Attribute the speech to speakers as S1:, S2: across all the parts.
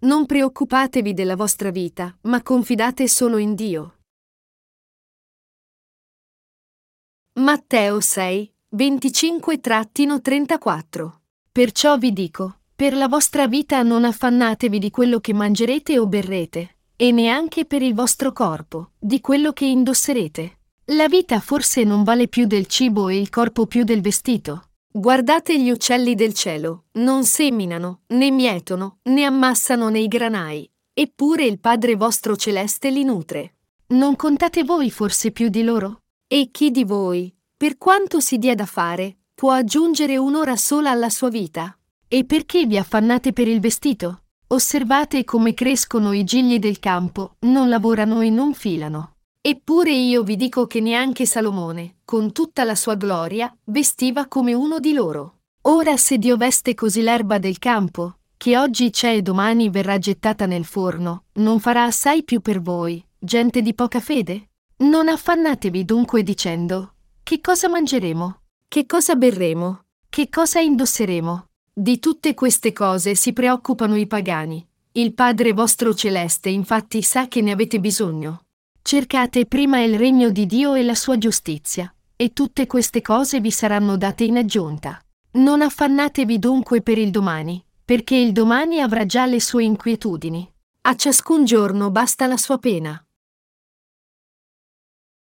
S1: Non preoccupatevi della vostra vita, ma confidate solo in Dio. Matteo 6, 25-34 Perciò vi dico, per la vostra vita non affannatevi di quello che mangerete o berrete, e neanche per il vostro corpo, di quello che indosserete. La vita forse non vale più del cibo e il corpo più del vestito. Guardate gli uccelli del cielo, non seminano, né mietono, né ammassano nei granai, eppure il Padre vostro celeste li nutre. Non contate voi forse più di loro? E chi di voi, per quanto si dia da fare, può aggiungere un'ora sola alla sua vita? E perché vi affannate per il vestito? Osservate come crescono i gigli del campo, non lavorano e non filano. Eppure io vi dico che neanche Salomone, con tutta la sua gloria, vestiva come uno di loro. Ora se Dio veste così l'erba del campo, che oggi c'è e domani verrà gettata nel forno, non farà assai più per voi, gente di poca fede? Non affannatevi dunque dicendo, che cosa mangeremo? Che cosa berremo? Che cosa indosseremo? Di tutte queste cose si preoccupano i pagani. Il Padre vostro celeste infatti sa che ne avete bisogno. Cercate prima il regno di Dio e la sua giustizia, e tutte queste cose vi saranno date in aggiunta. Non affannatevi dunque per il domani, perché il domani avrà già le sue inquietudini. A ciascun giorno basta la sua pena.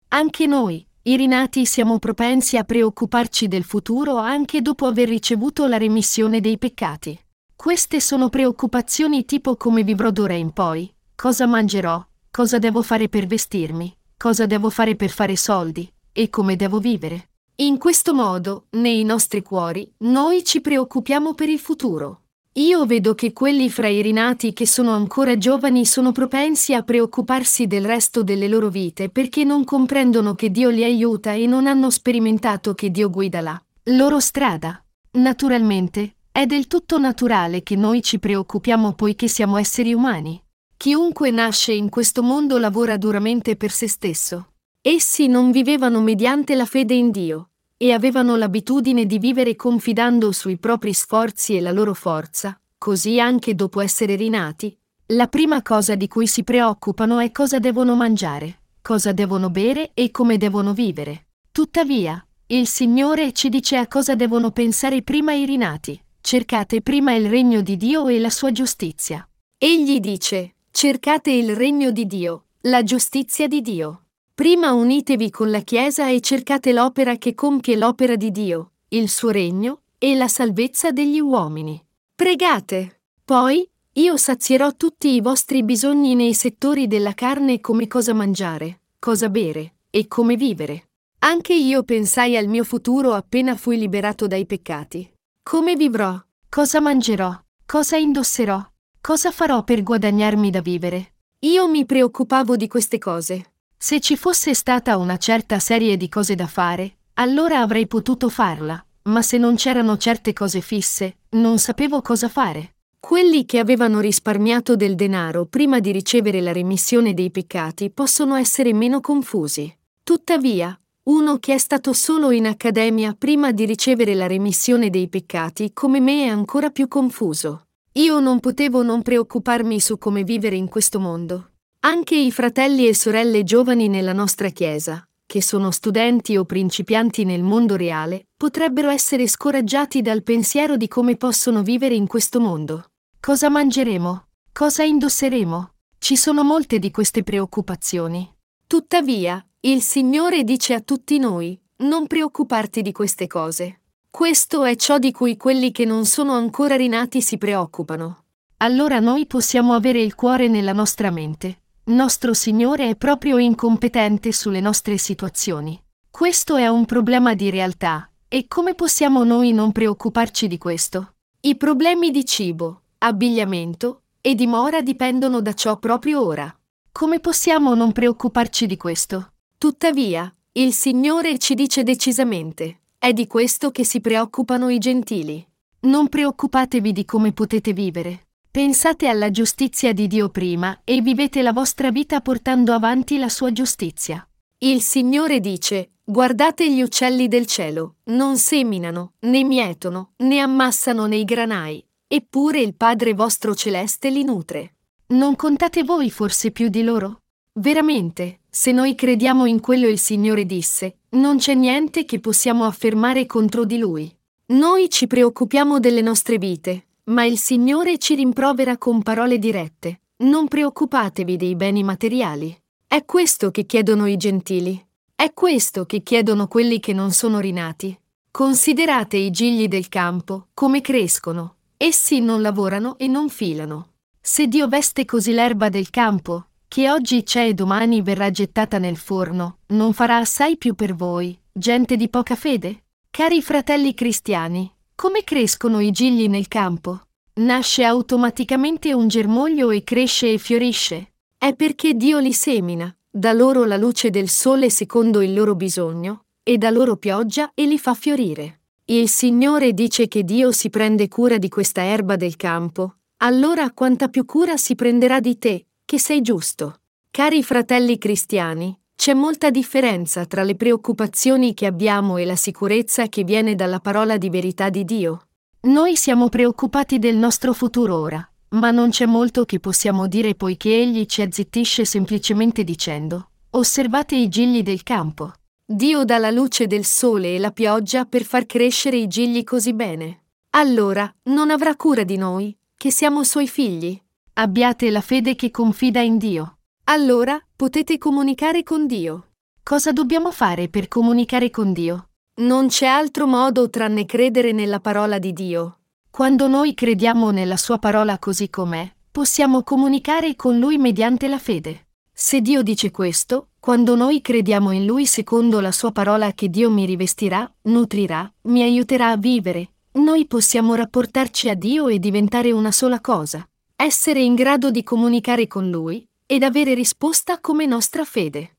S1: Anche noi, i rinati, siamo propensi a preoccuparci del futuro anche dopo aver ricevuto la remissione dei peccati. Queste sono preoccupazioni tipo come vivrò d'ora in poi, cosa mangerò, cosa devo fare per vestirmi, cosa devo fare per fare soldi, e come devo vivere. In questo modo, nei nostri cuori, noi ci preoccupiamo per il futuro. Io vedo che quelli fra i rinati che sono ancora giovani sono propensi a preoccuparsi del resto delle loro vite perché non comprendono che Dio li aiuta e non hanno sperimentato che Dio guida la loro strada. Naturalmente, è del tutto naturale che noi ci preoccupiamo poiché siamo esseri umani. Chiunque nasce in questo mondo lavora duramente per se stesso. Essi non vivevano mediante la fede in Dio, e avevano l'abitudine di vivere confidando sui propri sforzi e la loro forza, così anche dopo essere rinati, la prima cosa di cui si preoccupano è cosa devono mangiare, cosa devono bere e come devono vivere. Tuttavia, il Signore ci dice a cosa devono pensare prima i rinati. Cercate prima il regno di Dio e la sua giustizia. Egli dice, Cercate il regno di Dio, la giustizia di Dio. Prima unitevi con la Chiesa e cercate l'opera che compie l'opera di Dio, il suo regno e la salvezza degli uomini. Pregate. Poi, io sazierò tutti i vostri bisogni nei settori della carne come cosa mangiare, cosa bere e come vivere. Anche io pensai al mio futuro appena fui liberato dai peccati. Come vivrò? Cosa mangerò? Cosa indosserò? Cosa farò per guadagnarmi da vivere? Io mi preoccupavo di queste cose. Se ci fosse stata una certa serie di cose da fare, allora avrei potuto farla, ma se non c'erano certe cose fisse, non sapevo cosa fare. Quelli che avevano risparmiato del denaro prima di ricevere la remissione dei peccati possono essere meno confusi. Tuttavia, uno che è stato solo in accademia prima di ricevere la remissione dei peccati come me è ancora più confuso. Io non potevo non preoccuparmi su come vivere in questo mondo. Anche i fratelli e sorelle giovani nella nostra Chiesa, che sono studenti o principianti nel mondo reale, potrebbero essere scoraggiati dal pensiero di come possono vivere in questo mondo. Cosa mangeremo? Cosa indosseremo? Ci sono molte di queste preoccupazioni. Tuttavia, il Signore dice a tutti noi, non preoccuparti di queste cose. Questo è ciò di cui quelli che non sono ancora rinati si preoccupano. Allora noi possiamo avere il cuore nella nostra mente. Nostro Signore è proprio incompetente sulle nostre situazioni. Questo è un problema di realtà, e come possiamo noi non preoccuparci di questo? I problemi di cibo, abbigliamento e dimora dipendono da ciò proprio ora. Come possiamo non preoccuparci di questo? Tuttavia, il Signore ci dice decisamente, è di questo che si preoccupano i gentili. Non preoccupatevi di come potete vivere. Pensate alla giustizia di Dio prima e vivete la vostra vita portando avanti la sua giustizia. Il Signore dice, guardate gli uccelli del cielo, non seminano, né mietono, né ammassano nei granai, eppure il Padre vostro celeste li nutre. Non contate voi forse più di loro? Veramente, se noi crediamo in quello il Signore disse, non c'è niente che possiamo affermare contro di Lui. Noi ci preoccupiamo delle nostre vite, ma il Signore ci rimprovera con parole dirette. Non preoccupatevi dei beni materiali. È questo che chiedono i gentili. È questo che chiedono quelli che non sono rinati. Considerate i gigli del campo, come crescono. Essi non lavorano e non filano. Se Dio veste così l'erba del campo, che oggi c'è e domani verrà gettata nel forno, non farà assai più per voi, gente di poca fede? Cari fratelli cristiani, come crescono i gigli nel campo? Nasce automaticamente un germoglio e cresce e fiorisce. È perché Dio li semina, dà loro la luce del sole secondo il loro bisogno, e dà loro pioggia e li fa fiorire. Il Signore dice che Dio si prende cura di questa erba del campo, allora quanta più cura si prenderà di te, che sei giusto. Cari fratelli cristiani, c'è molta differenza tra le preoccupazioni che abbiamo e la sicurezza che viene dalla parola di verità di Dio. Noi siamo preoccupati del nostro futuro ora, ma non c'è molto che possiamo dire poiché egli ci azzittisce semplicemente dicendo, osservate i gigli del campo. Dio dà la luce del sole e la pioggia per far crescere i gigli così bene. Allora, non avrà cura di noi, che siamo suoi figli. Abbiate la fede che confida in Dio. Allora potete comunicare con Dio. Cosa dobbiamo fare per comunicare con Dio? Non c'è altro modo tranne credere nella parola di Dio. Quando noi crediamo nella sua parola così com'è, possiamo comunicare con Lui mediante la fede. Se Dio dice questo, quando noi crediamo in Lui secondo la sua parola che Dio mi rivestirà, nutrirà, mi aiuterà a vivere, noi possiamo rapportarci a Dio e diventare una sola cosa, essere in grado di comunicare con Lui, ed avere risposta come nostra fede.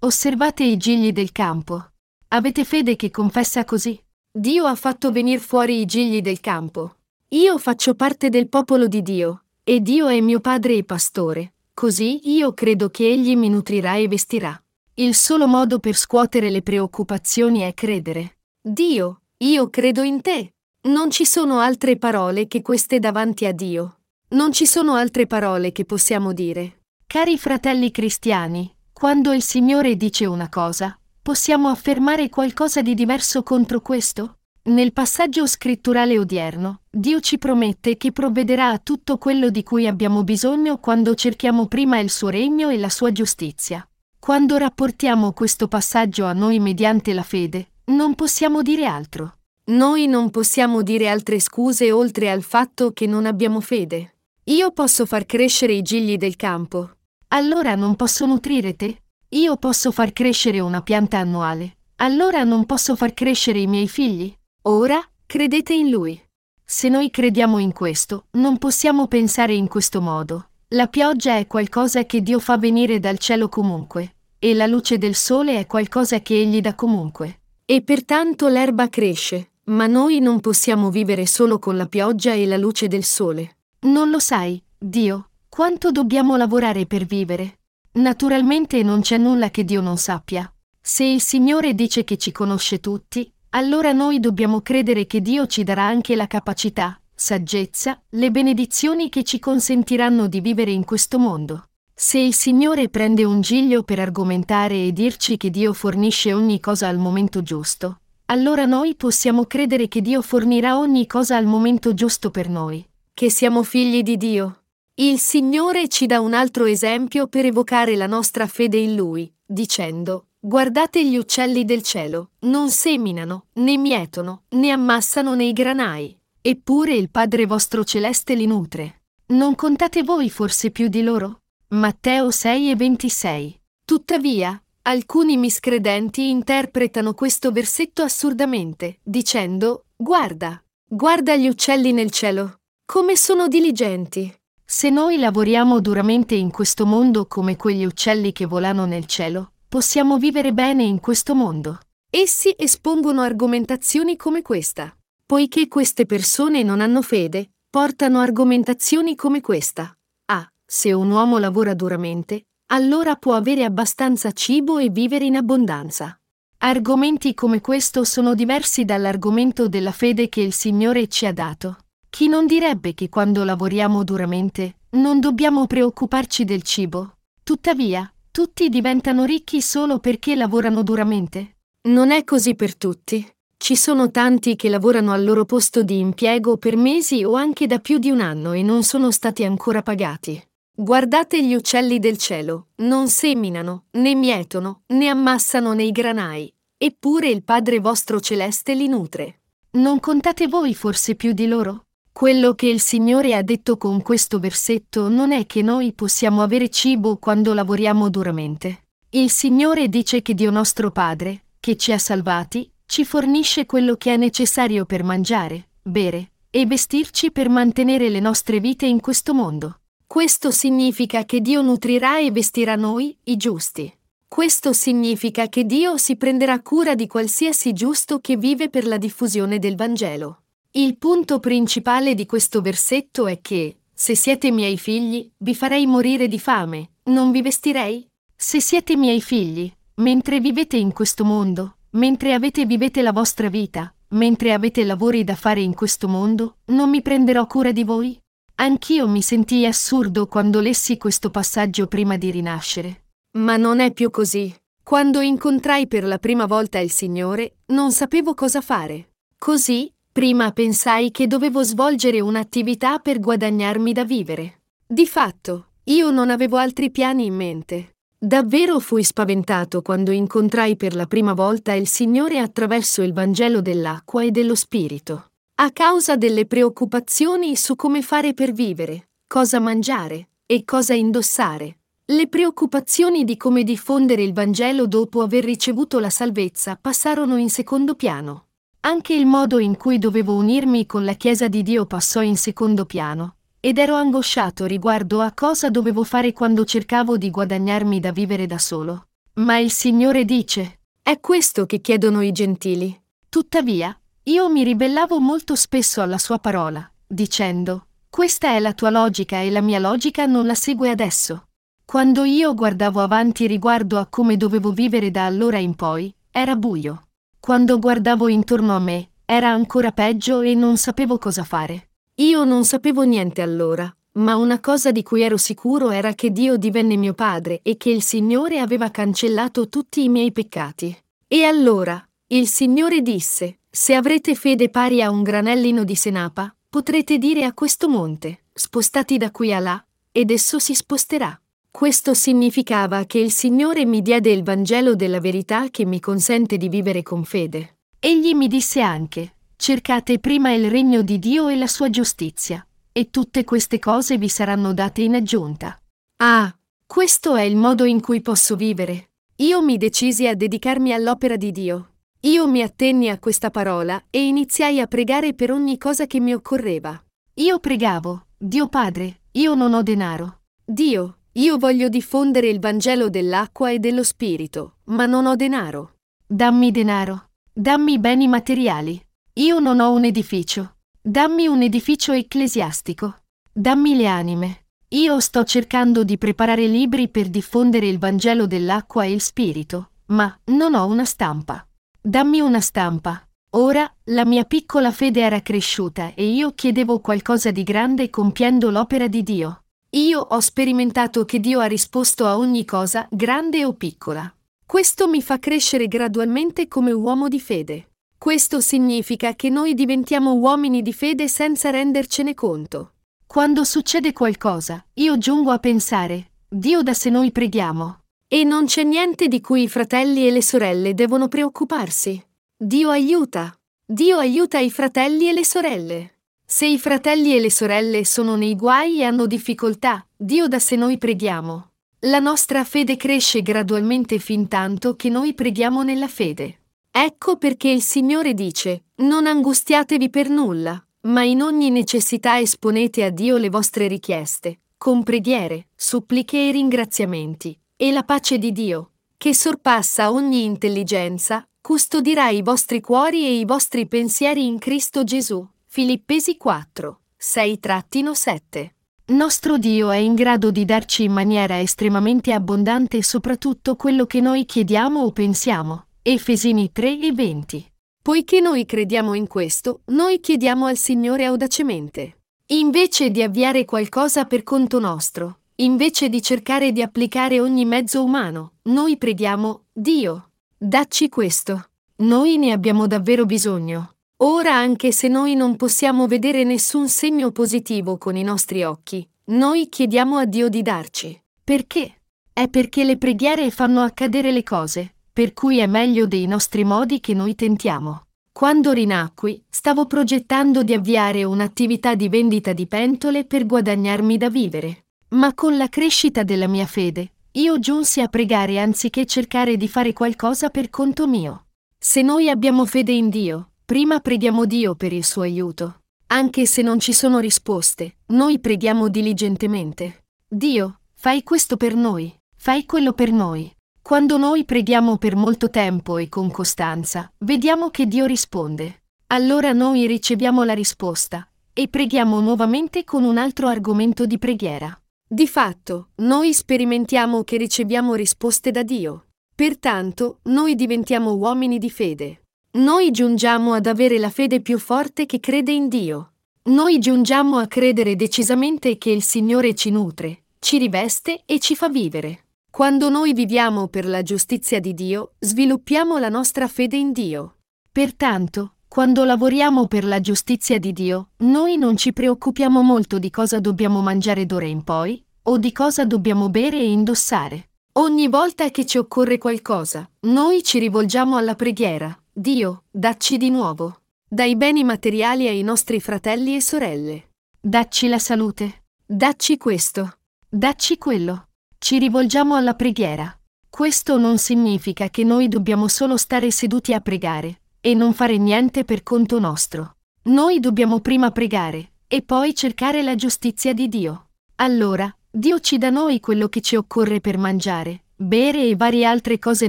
S1: Osservate i gigli del campo. Avete fede che confessa così? Dio ha fatto venire fuori i gigli del campo. Io faccio parte del popolo di Dio, e Dio è mio padre e pastore, così io credo che Egli mi nutrirà e vestirà. Il solo modo per scuotere le preoccupazioni è credere. Dio, io credo in te. Non ci sono altre parole che queste davanti a Dio. Non ci sono altre parole che possiamo dire. Cari fratelli cristiani, quando il Signore dice una cosa, possiamo affermare qualcosa di diverso contro questo? Nel passaggio scritturale odierno, Dio ci promette che provvederà a tutto quello di cui abbiamo bisogno quando cerchiamo prima il suo regno e la sua giustizia. Quando rapportiamo questo passaggio a noi mediante la fede, non possiamo dire altro. Noi non possiamo dire altre scuse oltre al fatto che non abbiamo fede. Io posso far crescere i gigli del campo. Allora non posso nutrire te? Io posso far crescere una pianta annuale. Allora non posso far crescere i miei figli? Ora, credete in lui. Se noi crediamo in questo, non possiamo pensare in questo modo. La pioggia è qualcosa che Dio fa venire dal cielo comunque, e la luce del sole è qualcosa che Egli dà comunque. E pertanto l'erba cresce, ma noi non possiamo vivere solo con la pioggia e la luce del sole. Non lo sai, Dio, quanto dobbiamo lavorare per vivere. Naturalmente non c'è nulla che Dio non sappia. Se il Signore dice che ci conosce tutti, allora noi dobbiamo credere che Dio ci darà anche la capacità, saggezza, le benedizioni che ci consentiranno di vivere in questo mondo. Se il Signore prende un giglio per argomentare e dirci che Dio fornisce ogni cosa al momento giusto, allora noi possiamo credere che Dio fornirà ogni cosa al momento giusto per noi che siamo figli di Dio. Il Signore ci dà un altro esempio per evocare la nostra fede in Lui, dicendo, Guardate gli uccelli del cielo, non seminano, né mietono, né ammassano nei granai, eppure il Padre vostro celeste li nutre. Non contate voi forse più di loro? Matteo 6 e 26. Tuttavia, alcuni miscredenti interpretano questo versetto assurdamente, dicendo, Guarda, guarda gli uccelli nel cielo, come sono diligenti. Se noi lavoriamo duramente in questo mondo come quegli uccelli che volano nel cielo, possiamo vivere bene in questo mondo. Essi espongono argomentazioni come questa. Poiché queste persone non hanno fede, portano argomentazioni come questa. Ah, se un uomo lavora duramente, allora può avere abbastanza cibo e vivere in abbondanza. Argomenti come questo sono diversi dall'argomento della fede che il Signore ci ha dato. Chi non direbbe che quando lavoriamo duramente non dobbiamo preoccuparci del cibo? Tuttavia, tutti diventano ricchi solo perché lavorano duramente? Non è così per tutti. Ci sono tanti che lavorano al loro posto di impiego per mesi o anche da più di un anno e non sono stati ancora pagati. Guardate gli uccelli del cielo, non seminano, né mietono, né ammassano nei granai, eppure il Padre vostro celeste li nutre. Non contate voi forse più di loro? Quello che il Signore ha detto con questo versetto non è che noi possiamo avere cibo quando lavoriamo duramente. Il Signore dice che Dio nostro Padre, che ci ha salvati, ci fornisce quello che è necessario per mangiare, bere e vestirci per mantenere le nostre vite in questo mondo. Questo significa che Dio nutrirà e vestirà noi, i giusti. Questo significa che Dio si prenderà cura di qualsiasi giusto che vive per la diffusione del Vangelo. Il punto principale di questo versetto è che, se siete miei figli, vi farei morire di fame, non vi vestirei? Se siete miei figli, mentre vivete in questo mondo, mentre avete vivete la vostra vita, mentre avete lavori da fare in questo mondo, non mi prenderò cura di voi? Anch'io mi sentii assurdo quando lessi questo passaggio prima di rinascere. Ma non è più così. Quando incontrai per la prima volta il Signore, non sapevo cosa fare. Così, prima pensai che dovevo svolgere un'attività per guadagnarmi da vivere. Di fatto, io non avevo altri piani in mente. Davvero fui spaventato quando incontrai per la prima volta il Signore attraverso il Vangelo dell'acqua e dello Spirito a causa delle preoccupazioni su come fare per vivere, cosa mangiare e cosa indossare. Le preoccupazioni di come diffondere il Vangelo dopo aver ricevuto la salvezza passarono in secondo piano. Anche il modo in cui dovevo unirmi con la Chiesa di Dio passò in secondo piano, ed ero angosciato riguardo a cosa dovevo fare quando cercavo di guadagnarmi da vivere da solo. Ma il Signore dice, è questo che chiedono i gentili. Tuttavia, io mi ribellavo molto spesso alla sua parola, dicendo, questa è la tua logica e la mia logica non la segue adesso. Quando io guardavo avanti riguardo a come dovevo vivere da allora in poi, era buio. Quando guardavo intorno a me, era ancora peggio e non sapevo cosa fare. Io non sapevo niente allora, ma una cosa di cui ero sicuro era che Dio divenne mio padre e che il Signore aveva cancellato tutti i miei peccati. E allora, il Signore disse, se avrete fede pari a un granellino di senapa, potrete dire a questo monte, spostati da qui a là, ed esso si sposterà. Questo significava che il Signore mi diede il Vangelo della verità che mi consente di vivere con fede. Egli mi disse anche, cercate prima il regno di Dio e la sua giustizia, e tutte queste cose vi saranno date in aggiunta. Ah, questo è il modo in cui posso vivere. Io mi decisi a dedicarmi all'opera di Dio, io mi attenni a questa parola e iniziai a pregare per ogni cosa che mi occorreva. Io pregavo, Dio Padre, io non ho denaro. Dio, io voglio diffondere il Vangelo dell'acqua e dello Spirito, ma non ho denaro. Dammi denaro. Dammi beni materiali. Io non ho un edificio. Dammi un edificio ecclesiastico. Dammi le anime. Io sto cercando di preparare libri per diffondere il Vangelo dell'acqua e il Spirito, ma non ho una stampa. Dammi una stampa. Ora, la mia piccola fede era cresciuta e io chiedevo qualcosa di grande compiendo l'opera di Dio. Io ho sperimentato che Dio ha risposto a ogni cosa, grande o piccola. Questo mi fa crescere gradualmente come uomo di fede. Questo significa che noi diventiamo uomini di fede senza rendercene conto. Quando succede qualcosa, io giungo a pensare, Dio da se noi preghiamo, e non c'è niente di cui i fratelli e le sorelle devono preoccuparsi. Dio aiuta. Dio aiuta i fratelli e le sorelle. Se i fratelli e le sorelle sono nei guai e hanno difficoltà, Dio da se noi preghiamo. La nostra fede cresce gradualmente fin tanto che noi preghiamo nella fede. Ecco perché il Signore dice, non angustiatevi per nulla, ma in ogni necessità esponete a Dio le vostre richieste, con preghiere, suppliche e ringraziamenti e la pace di Dio, che sorpassa ogni intelligenza, custodirà i vostri cuori e i vostri pensieri in Cristo Gesù. Filippesi 4, 6-7. Nostro Dio è in grado di darci in maniera estremamente abbondante soprattutto quello che noi chiediamo o pensiamo, Efesini 3 e 20. Poiché noi crediamo in questo, noi chiediamo al Signore audacemente. Invece di avviare qualcosa per conto nostro, invece di cercare di applicare ogni mezzo umano, noi preghiamo, Dio, dacci questo. Noi ne abbiamo davvero bisogno. Ora anche se noi non possiamo vedere nessun segno positivo con i nostri occhi, noi chiediamo a Dio di darci. Perché? È perché le preghiere fanno accadere le cose, per cui è meglio dei nostri modi che noi tentiamo. Quando rinacqui, stavo progettando di avviare un'attività di vendita di pentole per guadagnarmi da vivere. Ma con la crescita della mia fede, io giunsi a pregare anziché cercare di fare qualcosa per conto mio. Se noi abbiamo fede in Dio, prima preghiamo Dio per il suo aiuto. Anche se non ci sono risposte, noi preghiamo diligentemente. Dio, fai questo per noi, fai quello per noi. Quando noi preghiamo per molto tempo e con costanza, vediamo che Dio risponde. Allora noi riceviamo la risposta e preghiamo nuovamente con un altro argomento di preghiera. Di fatto, noi sperimentiamo che riceviamo risposte da Dio. Pertanto, noi diventiamo uomini di fede. Noi giungiamo ad avere la fede più forte che crede in Dio. Noi giungiamo a credere decisamente che il Signore ci nutre, ci riveste e ci fa vivere. Quando noi viviamo per la giustizia di Dio, sviluppiamo la nostra fede in Dio. Pertanto, quando lavoriamo per la giustizia di Dio, noi non ci preoccupiamo molto di cosa dobbiamo mangiare d'ora in poi, o di cosa dobbiamo bere e indossare. Ogni volta che ci occorre qualcosa, noi ci rivolgiamo alla preghiera. Dio, dacci di nuovo. Dai beni materiali ai nostri fratelli e sorelle. Dacci la salute. Dacci questo. Dacci quello. Ci rivolgiamo alla preghiera. Questo non significa che noi dobbiamo solo stare seduti a pregare e non fare niente per conto nostro. Noi dobbiamo prima pregare e poi cercare la giustizia di Dio. Allora, Dio ci dà noi quello che ci occorre per mangiare, bere e varie altre cose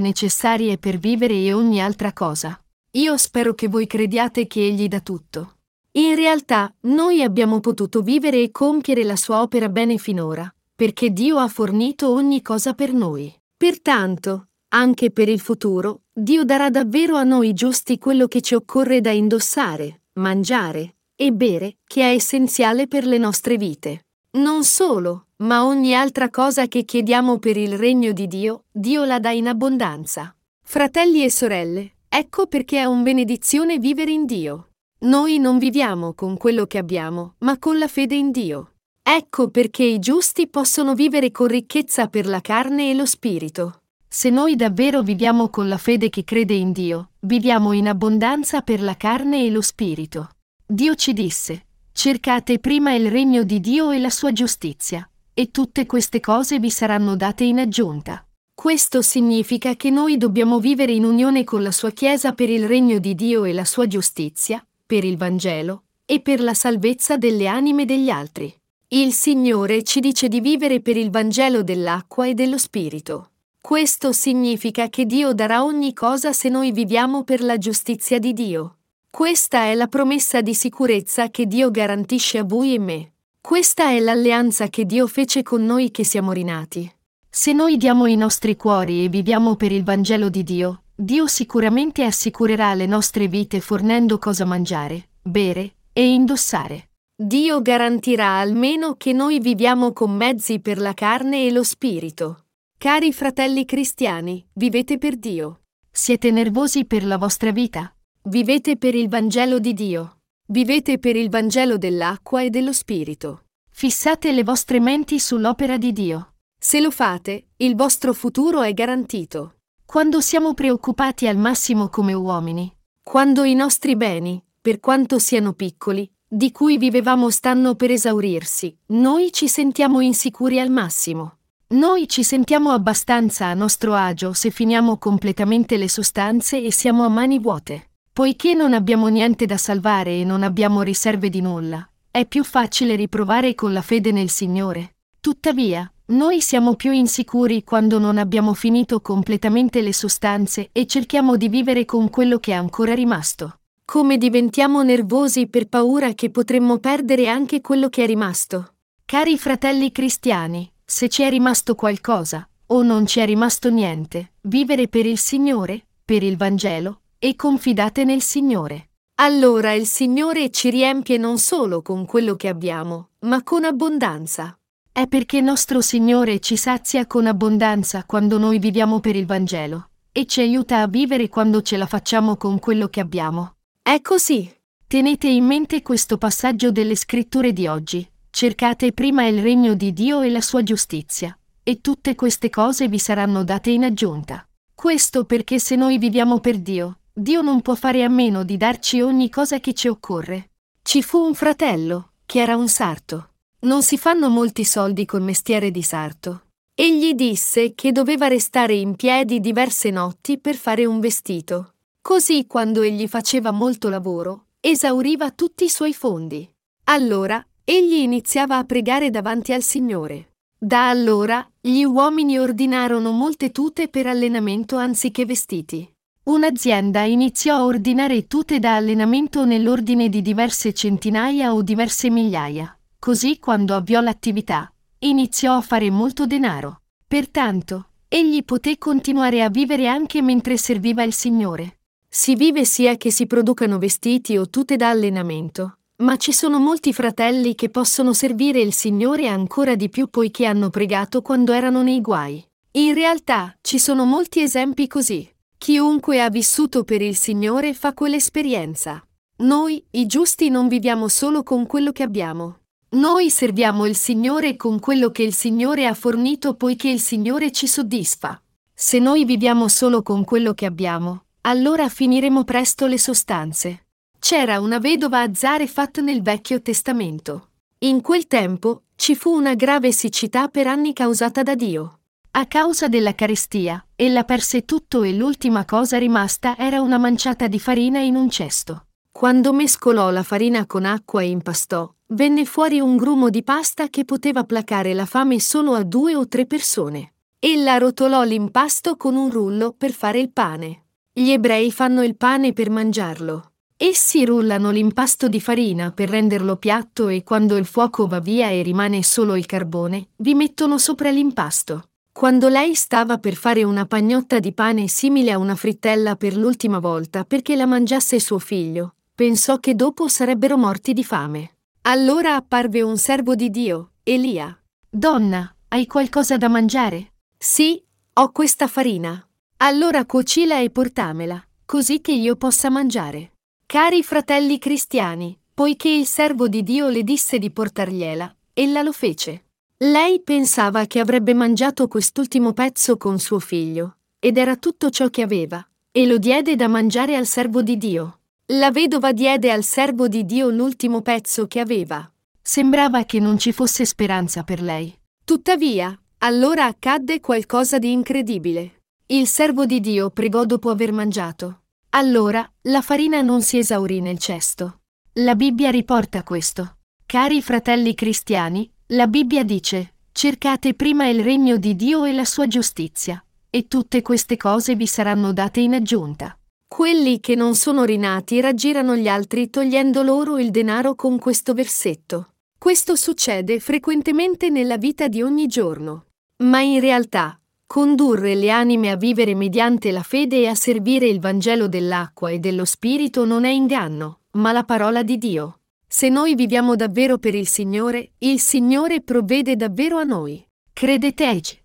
S1: necessarie per vivere e ogni altra cosa. Io spero che voi crediate che Egli dà tutto. In realtà, noi abbiamo potuto vivere e compiere la sua opera bene finora perché Dio ha fornito ogni cosa per noi. Pertanto, anche per il futuro, Dio darà davvero a noi giusti quello che ci occorre da indossare, mangiare e bere, che è essenziale per le nostre vite. Non solo, ma ogni altra cosa che chiediamo per il regno di Dio, Dio la dà in abbondanza. Fratelli e sorelle, ecco perché è un benedizione vivere in Dio. Noi non viviamo con quello che abbiamo, ma con la fede in Dio. Ecco perché i giusti possono vivere con ricchezza per la carne e lo spirito. Se noi davvero viviamo con la fede che crede in Dio, viviamo in abbondanza per la carne e lo spirito. Dio ci disse, cercate prima il regno di Dio e la sua giustizia, e tutte queste cose vi saranno date in aggiunta. Questo significa che noi dobbiamo vivere in unione con la sua Chiesa per il regno di Dio e la sua giustizia, per il Vangelo e per la salvezza delle anime degli altri. Il Signore ci dice di vivere per il Vangelo dell'acqua e dello Spirito. Questo significa che Dio darà ogni cosa se noi viviamo per la giustizia di Dio. Questa è la promessa di sicurezza che Dio garantisce a voi e me. Questa è l'alleanza che Dio fece con noi che siamo rinati. Se noi diamo i nostri cuori e viviamo per il Vangelo di Dio, Dio sicuramente assicurerà le nostre vite fornendo cosa mangiare, bere e indossare. Dio garantirà almeno che noi viviamo con mezzi per la carne e lo spirito. Cari fratelli cristiani, vivete per Dio. Siete nervosi per la vostra vita? Vivete per il Vangelo di Dio. Vivete per il Vangelo dell'acqua e dello spirito. Fissate le vostre menti sull'opera di Dio. Se lo fate, il vostro futuro è garantito. Quando siamo preoccupati al massimo come uomini, quando i nostri beni, per quanto siano piccoli, di cui vivevamo stanno per esaurirsi, noi ci sentiamo insicuri al massimo. Noi ci sentiamo abbastanza a nostro agio se finiamo completamente le sostanze e siamo a mani vuote. Poiché non abbiamo niente da salvare e non abbiamo riserve di nulla, è più facile riprovare con la fede nel Signore. Tuttavia, noi siamo più insicuri quando non abbiamo finito completamente le sostanze e cerchiamo di vivere con quello che è ancora rimasto. Come diventiamo nervosi per paura che potremmo perdere anche quello che è rimasto. Cari fratelli cristiani, se ci è rimasto qualcosa, o non ci è rimasto niente, vivere per il Signore, per il Vangelo, e confidate nel Signore.
S2: Allora il Signore ci riempie non solo con quello che abbiamo, ma con abbondanza.
S1: È perché nostro Signore ci sazia con abbondanza quando noi viviamo per il Vangelo, e ci aiuta a vivere quando ce la facciamo con quello che abbiamo.
S2: È così.
S1: Tenete in mente questo passaggio delle scritture di oggi. Cercate prima il regno di Dio e la sua giustizia, e tutte queste cose vi saranno date in aggiunta. Questo perché se noi viviamo per Dio, Dio non può fare a meno di darci ogni cosa che ci occorre. Ci fu un fratello, che era un sarto. Non si fanno molti soldi col mestiere di sarto. Egli disse che doveva restare in piedi diverse notti per fare un vestito. Così quando egli faceva molto lavoro, esauriva tutti i suoi fondi. Allora, egli iniziava a pregare davanti al Signore. Da allora, gli uomini ordinarono molte tute per allenamento anziché vestiti. Un'azienda iniziò a ordinare tute da allenamento nell'ordine di diverse centinaia o diverse migliaia. Così, quando avviò l'attività, iniziò a fare molto denaro. Pertanto, egli poté continuare a vivere anche mentre serviva il Signore. Si vive sia che si producano vestiti o tute da allenamento, ma ci sono molti fratelli che possono servire il Signore ancora di più poiché hanno pregato quando erano nei guai. In realtà ci sono molti esempi così. Chiunque ha vissuto per il Signore fa quell'esperienza. Noi, i giusti, non viviamo solo con quello che abbiamo. Noi serviamo il Signore con quello che il Signore ha fornito poiché il Signore ci soddisfa. Se noi viviamo solo con quello che abbiamo, allora finiremo presto le sostanze. C'era una vedova a Zarefat nel Vecchio Testamento. In quel tempo ci fu una grave siccità per anni causata da Dio. A causa della carestia, ella perse tutto e l'ultima cosa rimasta era una manciata di farina in un cesto. Quando mescolò la farina con acqua e impastò, venne fuori un grumo di pasta che poteva placare la fame solo a due o tre persone. Ella rotolò l'impasto con un rullo per fare il pane. Gli ebrei fanno il pane per mangiarlo. Essi rullano l'impasto di farina per renderlo piatto e quando il fuoco va via e rimane solo il carbone, vi mettono sopra l'impasto. Quando lei stava per fare una pagnotta di pane simile a una frittella per l'ultima volta perché la mangiasse suo figlio, pensò che dopo sarebbero morti di fame. Allora apparve un servo di Dio, Elia. Donna, hai qualcosa da mangiare? Sì, ho questa farina. Allora cuocila e portamela, così che io possa mangiare. Cari fratelli cristiani, poiché il servo di Dio le disse di portargliela, ella lo fece. Lei pensava che avrebbe mangiato quest'ultimo pezzo con suo figlio, ed era tutto ciò che aveva, e lo diede da mangiare al servo di Dio. La vedova diede al servo di Dio l'ultimo pezzo che aveva. Sembrava che non ci fosse speranza per lei. Tuttavia, allora accadde qualcosa di incredibile. Il servo di Dio pregò dopo aver mangiato. Allora, la farina non si esaurì nel cesto. La Bibbia riporta questo. Cari fratelli cristiani, la Bibbia dice, cercate prima il regno di Dio e la sua giustizia, e tutte queste cose vi saranno date in aggiunta. Quelli che non sono rinati raggirano gli altri togliendo loro il denaro con questo versetto. Questo succede frequentemente nella vita di ogni giorno. Ma in realtà, Condurre le anime a vivere mediante la fede e a servire il Vangelo dell'acqua e dello Spirito non è inganno, ma la parola di Dio. Se noi viviamo davvero per il Signore, il Signore provvede davvero a noi. Credeteci.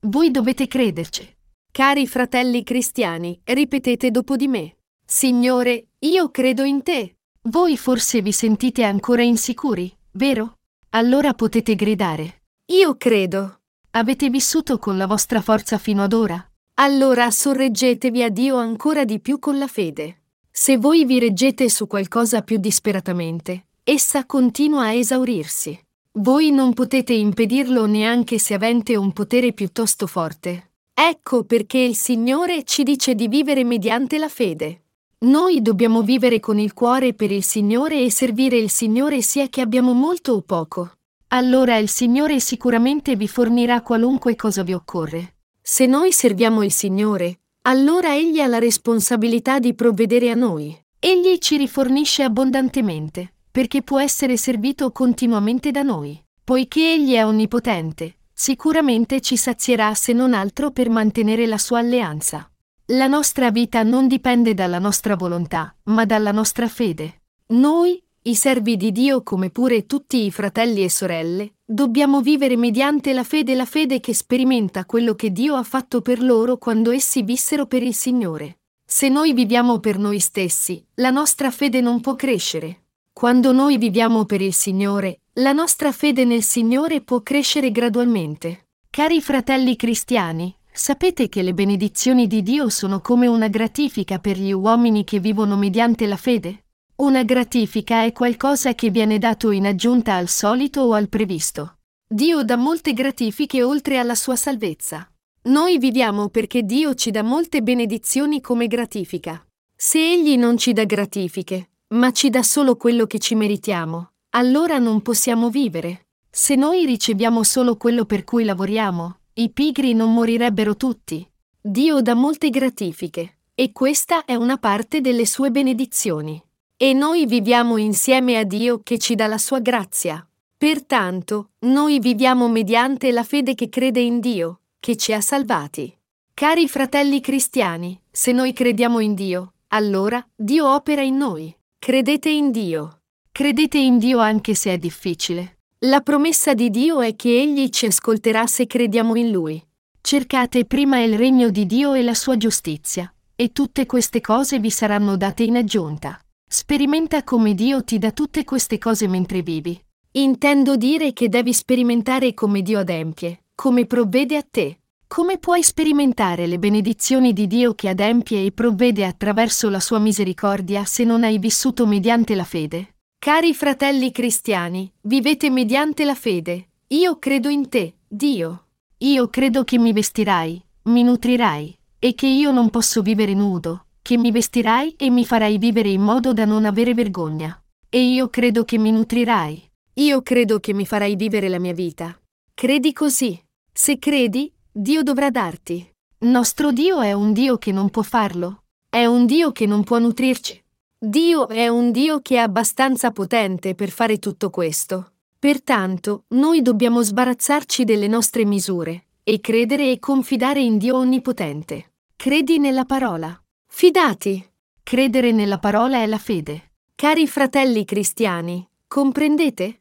S1: Voi dovete crederci. Cari fratelli cristiani, ripetete dopo di me. Signore, io credo in te. Voi forse vi sentite ancora insicuri, vero? Allora potete gridare. Io credo. Avete vissuto con la vostra forza fino ad ora? Allora sorreggetevi a Dio ancora di più con la fede. Se voi vi reggete su qualcosa più disperatamente, essa continua a esaurirsi. Voi non potete impedirlo neanche se avente un potere piuttosto forte. Ecco perché il Signore ci dice di vivere mediante la fede. Noi dobbiamo vivere con il cuore per il Signore e servire il Signore sia che abbiamo molto o poco allora il Signore sicuramente vi fornirà qualunque cosa vi occorre. Se noi serviamo il Signore, allora Egli ha la responsabilità di provvedere a noi. Egli ci rifornisce abbondantemente, perché può essere servito continuamente da noi. Poiché Egli è onnipotente, sicuramente ci sazierà se non altro per mantenere la sua alleanza. La nostra vita non dipende dalla nostra volontà, ma dalla nostra fede.
S2: Noi, i servi di Dio come pure tutti i fratelli e sorelle, dobbiamo vivere mediante la fede la fede che sperimenta quello che Dio ha fatto per loro quando essi vissero per il Signore. Se noi viviamo per noi stessi, la nostra fede non può crescere. Quando noi viviamo per il Signore, la nostra fede nel Signore può crescere gradualmente.
S1: Cari fratelli cristiani, sapete che le benedizioni di Dio sono come una gratifica per gli uomini che vivono mediante la fede? Una gratifica è qualcosa che viene dato in aggiunta al solito o al previsto.
S2: Dio dà molte gratifiche oltre alla sua salvezza. Noi viviamo perché Dio ci dà molte benedizioni come gratifica. Se Egli non ci dà gratifiche, ma ci dà solo quello che ci meritiamo, allora non possiamo vivere. Se noi riceviamo solo quello per cui lavoriamo, i pigri non morirebbero tutti. Dio dà molte gratifiche, e questa è una parte delle sue benedizioni. E noi viviamo insieme a Dio che ci dà la sua grazia. Pertanto, noi viviamo mediante la fede che crede in Dio, che ci ha salvati. Cari fratelli cristiani, se noi crediamo in Dio, allora Dio opera in noi. Credete in Dio.
S1: Credete in Dio anche se è difficile.
S2: La promessa di Dio è che Egli ci ascolterà se crediamo in Lui.
S1: Cercate prima il regno di Dio e la sua giustizia, e tutte queste cose vi saranno date in aggiunta. Sperimenta come Dio ti dà tutte queste cose mentre vivi.
S2: Intendo dire che devi sperimentare come Dio adempie, come provvede a te.
S1: Come puoi sperimentare le benedizioni di Dio che adempie e provvede attraverso la sua misericordia se non hai vissuto mediante la fede?
S2: Cari fratelli cristiani, vivete mediante la fede. Io credo in te, Dio.
S1: Io credo che mi vestirai, mi nutrirai, e che io non posso vivere nudo, che mi vestirai e mi farai vivere in modo da non avere vergogna. E io credo che mi nutrirai.
S2: Io credo che mi farai vivere la mia vita. Credi così. Se credi, Dio dovrà darti.
S1: Nostro Dio è un Dio che non può farlo. È un Dio che non può nutrirci.
S2: Dio è un Dio che è abbastanza potente per fare tutto questo. Pertanto, noi dobbiamo sbarazzarci delle nostre misure e credere e confidare in Dio Onnipotente. Credi nella parola. Fidati.
S1: Credere nella parola è la fede.
S2: Cari fratelli cristiani, comprendete?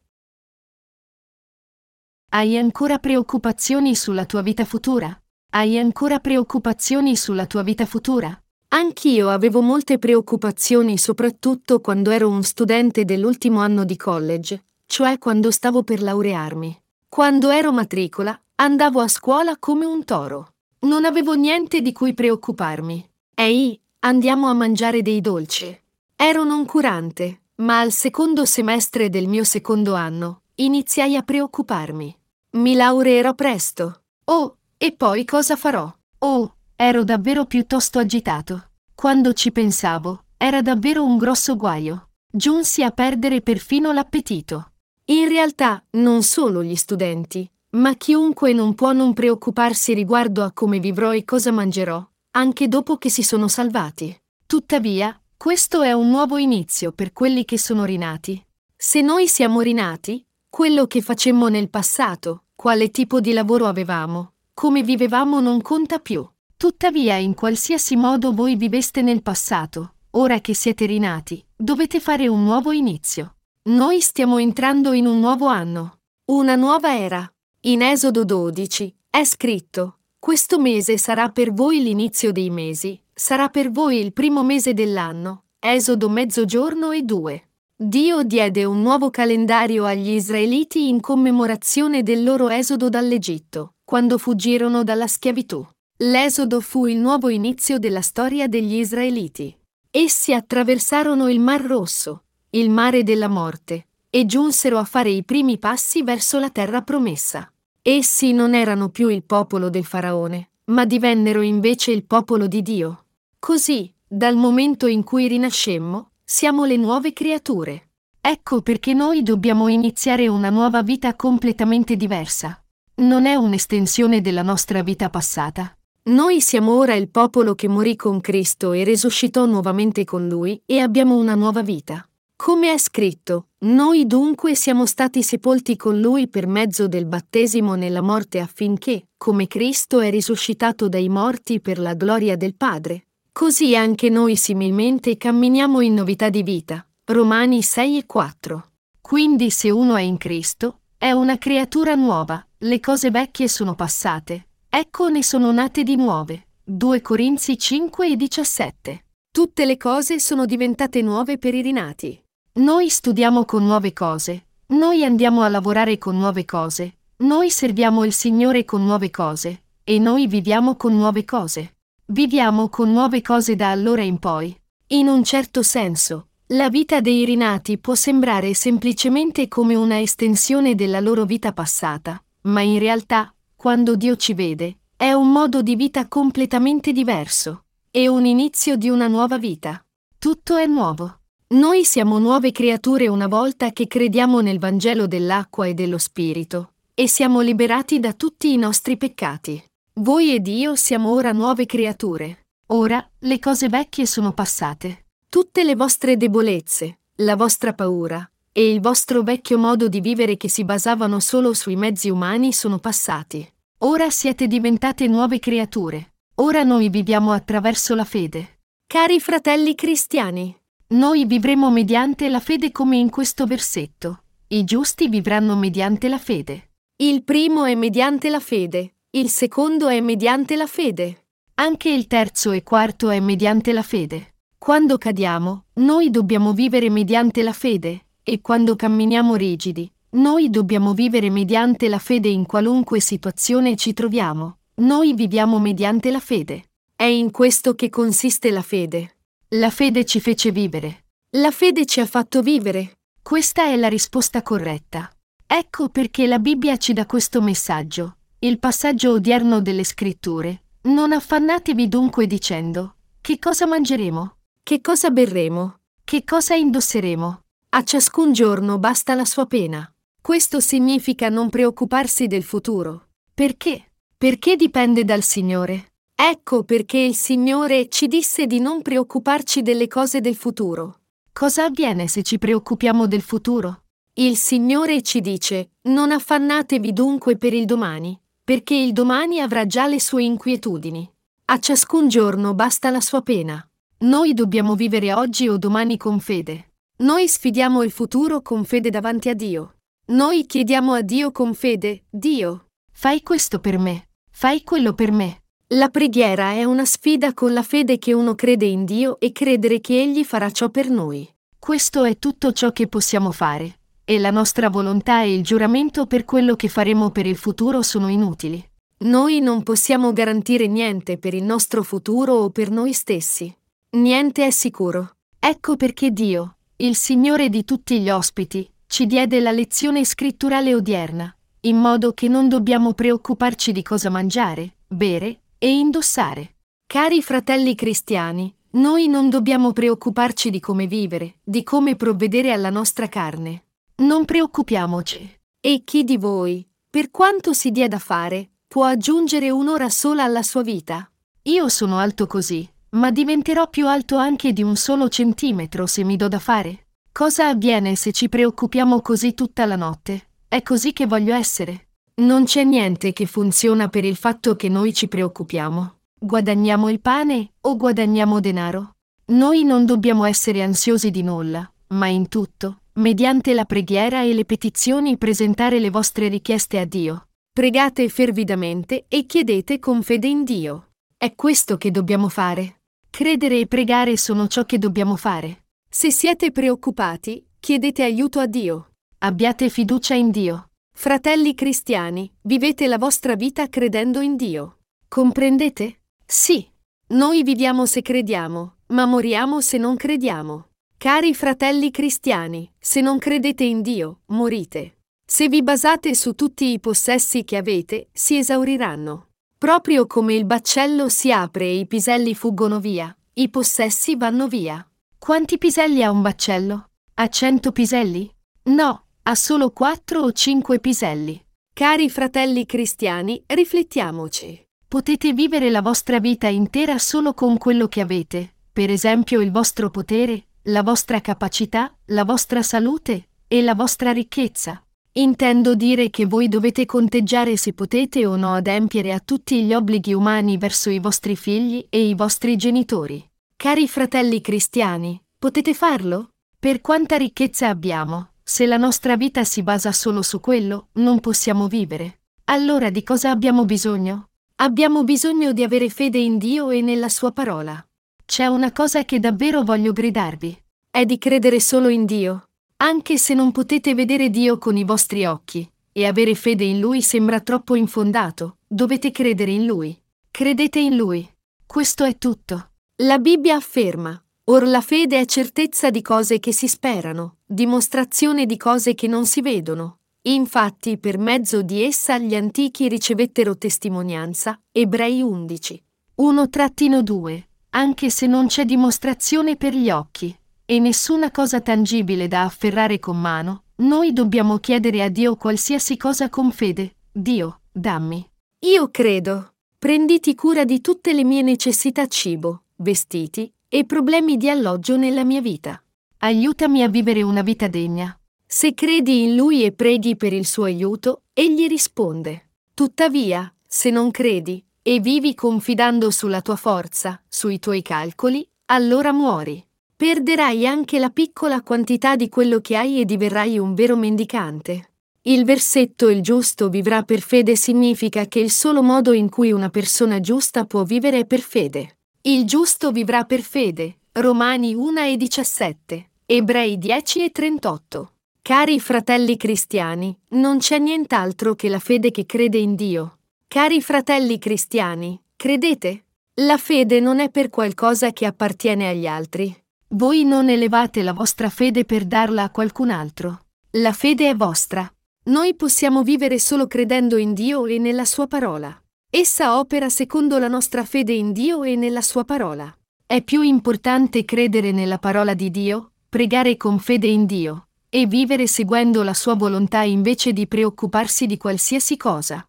S1: Hai ancora preoccupazioni sulla tua vita futura? Hai ancora preoccupazioni sulla tua vita futura?
S2: Anch'io avevo molte preoccupazioni soprattutto quando ero un studente dell'ultimo anno di college, cioè quando stavo per laurearmi. Quando ero matricola, andavo a scuola come un toro. Non avevo niente di cui preoccuparmi. Ehi, andiamo a mangiare dei dolci. Ero noncurante, ma al secondo semestre del mio secondo anno iniziai a preoccuparmi. Mi laureerò presto. Oh, e poi cosa farò?
S1: Oh, ero davvero piuttosto agitato. Quando ci pensavo, era davvero un grosso guaio. Giunsi a perdere perfino l'appetito.
S2: In realtà, non solo gli studenti, ma chiunque non può non preoccuparsi riguardo a come vivrò e cosa mangerò, anche dopo che si sono salvati. Tuttavia, questo è un nuovo inizio per quelli che sono rinati. Se noi siamo rinati, quello che facemmo nel passato, quale tipo di lavoro avevamo, come vivevamo non conta più.
S1: Tuttavia, in qualsiasi modo voi viveste nel passato, ora che siete rinati, dovete fare un nuovo inizio.
S2: Noi stiamo entrando in un nuovo anno, una nuova era. In Esodo 12 è scritto: Questo mese sarà per voi l'inizio dei mesi, sarà per voi il primo mese dell'anno. Esodo mezzogiorno e due. Dio diede un nuovo calendario agli israeliti in commemorazione del loro esodo dall'Egitto, quando fuggirono dalla schiavitù. L'esodo fu il nuovo inizio della storia degli israeliti. Essi attraversarono il Mar Rosso, il mare della morte, e giunsero a fare i primi passi verso la terra promessa. Essi non erano più il popolo del faraone, ma divennero invece il popolo di Dio. Così, dal momento in cui rinascemmo, siamo le nuove creature.
S1: Ecco perché noi dobbiamo iniziare una nuova vita completamente diversa. Non è un'estensione della nostra vita passata.
S2: Noi siamo ora il popolo che morì con Cristo e resuscitò nuovamente con Lui e abbiamo una nuova vita. Come è scritto, Noi dunque siamo stati sepolti con Lui per mezzo del battesimo nella morte affinché, come Cristo è risuscitato dai morti per la gloria del Padre, così anche noi similmente camminiamo in novità di vita. Romani 6 e 4. Quindi se uno è in Cristo, è una creatura nuova, le cose vecchie sono passate, ecco ne sono nate di nuove. 2 Corinzi 5 e 17. Tutte le cose sono diventate nuove per i rinati. Noi studiamo con nuove cose, noi andiamo a lavorare con nuove cose, noi serviamo il Signore con nuove cose, e noi viviamo con nuove cose. Viviamo con nuove cose da allora in poi. In un certo senso, la vita dei rinati può sembrare semplicemente come una estensione della loro vita passata, ma in realtà, quando Dio ci vede, è un modo di vita completamente diverso, e un inizio di una nuova vita. Tutto è nuovo. Noi siamo nuove creature una volta che crediamo nel Vangelo dell'acqua e dello Spirito, e siamo liberati da tutti i nostri peccati. Voi ed io siamo ora nuove creature. Ora le cose vecchie sono passate. Tutte le vostre debolezze, la vostra paura e il vostro vecchio modo di vivere che si basavano solo sui mezzi umani sono passati. Ora siete diventate nuove creature. Ora noi viviamo attraverso la fede. Cari fratelli cristiani, noi vivremo mediante la fede come in questo versetto. I giusti vivranno mediante la fede. Il primo è mediante la fede, il secondo è mediante la fede. Anche il terzo e quarto è mediante la fede. Quando cadiamo, noi dobbiamo vivere mediante la fede, e quando camminiamo rigidi, noi dobbiamo vivere mediante la fede in qualunque situazione ci troviamo. Noi viviamo mediante la fede. È in questo che consiste la fede. La fede ci fece vivere. La fede ci ha fatto vivere. Questa è la risposta corretta. Ecco perché la Bibbia ci dà questo messaggio. Il passaggio odierno delle scritture. Non affannatevi dunque dicendo, che cosa mangeremo? Che cosa berremo? Che cosa indosseremo? A ciascun giorno basta la sua pena. Questo significa non preoccuparsi del futuro. Perché? Perché dipende dal Signore. Ecco perché il Signore ci disse di non preoccuparci delle cose del futuro. Cosa avviene se ci preoccupiamo del futuro? Il Signore ci dice, non affannatevi dunque per il domani, perché il domani avrà già le sue inquietudini. A ciascun giorno basta la sua pena. Noi dobbiamo vivere oggi o domani con fede. Noi sfidiamo il futuro con fede davanti a Dio. Noi chiediamo a Dio con fede, Dio, fai questo per me, fai quello per me. La preghiera è una sfida con la fede che uno crede in Dio e credere che Egli farà ciò per noi. Questo è tutto ciò che possiamo fare, e la nostra volontà e il giuramento per quello che faremo per il futuro sono inutili. Noi non possiamo garantire niente per il nostro futuro o per noi stessi. Niente è sicuro. Ecco perché Dio, il Signore di tutti gli ospiti, ci diede la lezione scritturale odierna, in modo che non dobbiamo preoccuparci di cosa mangiare, bere e indossare. Cari fratelli cristiani, noi non dobbiamo preoccuparci di come vivere, di come provvedere alla nostra carne. Non preoccupiamoci. E chi di voi, per quanto si dia da fare, può aggiungere un'ora sola alla sua vita? Io sono alto così, ma diventerò più alto anche di un solo centimetro se mi do da fare. Cosa avviene se ci preoccupiamo così tutta la notte? È così che voglio essere. Non c'è niente che funziona per il fatto che noi ci preoccupiamo. Guadagniamo il pane o guadagniamo denaro? Noi non dobbiamo essere ansiosi di nulla, ma in tutto, mediante la preghiera e le petizioni presentare le vostre richieste a Dio. Pregate fervidamente e chiedete con fede in Dio. È questo che dobbiamo fare. Credere e pregare sono ciò che dobbiamo fare. Se siete preoccupati, chiedete aiuto a Dio. Abbiate fiducia in Dio. Fratelli cristiani, vivete la vostra vita credendo in Dio. Comprendete? Sì. Noi viviamo se crediamo, ma moriamo se non crediamo. Cari fratelli cristiani, se non credete in Dio, morite. Se vi basate su tutti i possessi che avete, si esauriranno. Proprio come il baccello si apre e i piselli fuggono via, i possessi vanno via. Quanti piselli ha un baccello? Ha cento piselli? No, ha solo quattro o cinque piselli. Cari fratelli cristiani, riflettiamoci. Potete vivere la vostra vita intera solo con quello che avete, per esempio il vostro potere, la vostra capacità, la vostra salute,
S1: E la vostra ricchezza? Intendo dire che voi dovete conteggiare se potete o no adempiere a tutti gli obblighi umani verso i vostri figli e i vostri genitori. Cari fratelli cristiani, potete farlo? Per quanta ricchezza abbiamo, se la nostra vita si basa solo su quello, non possiamo vivere. Allora di cosa abbiamo bisogno? Abbiamo bisogno di avere fede in Dio e nella Sua parola. C'è una cosa che davvero voglio gridarvi. È di credere solo in Dio. Anche se non potete vedere Dio con i vostri occhi, e avere fede in Lui sembra troppo infondato, dovete credere in Lui. Credete in Lui. Questo è tutto. La Bibbia afferma, Or la fede è certezza di cose che si sperano, dimostrazione di cose che non si vedono. Infatti per mezzo di essa gli antichi ricevettero testimonianza. Ebrei 11. 1-2. Anche se non c'è dimostrazione per gli occhi, e nessuna cosa tangibile da afferrare con mano, noi dobbiamo chiedere a Dio qualsiasi cosa con fede. Dio, dammi. Io credo. Prenditi cura di tutte le mie necessità cibo, vestiti e problemi di alloggio nella mia vita. Aiutami a vivere una vita degna. Se credi in Lui e preghi per il suo aiuto, Egli risponde. Tuttavia, se non credi e vivi confidando sulla tua forza, sui tuoi calcoli, allora muori. Perderai anche la piccola quantità di quello che hai e diverrai un vero mendicante. Il versetto il giusto vivrà per fede significa che il solo modo in cui una persona giusta può vivere è per fede. Il giusto vivrà per fede. Romani 1 e 17. Ebrei 10 e 38. Cari fratelli cristiani, non c'è nient'altro che la fede che crede in Dio. Cari fratelli cristiani, credete? La fede non è per qualcosa che appartiene agli altri, voi non elevate la vostra fede per darla a qualcun altro. La fede è vostra. Noi possiamo vivere solo credendo in Dio e nella Sua parola. Essa opera secondo la nostra fede in Dio e nella Sua parola. È più importante credere nella parola di Dio, pregare con fede in Dio, e vivere seguendo la Sua volontà invece di preoccuparsi di qualsiasi cosa.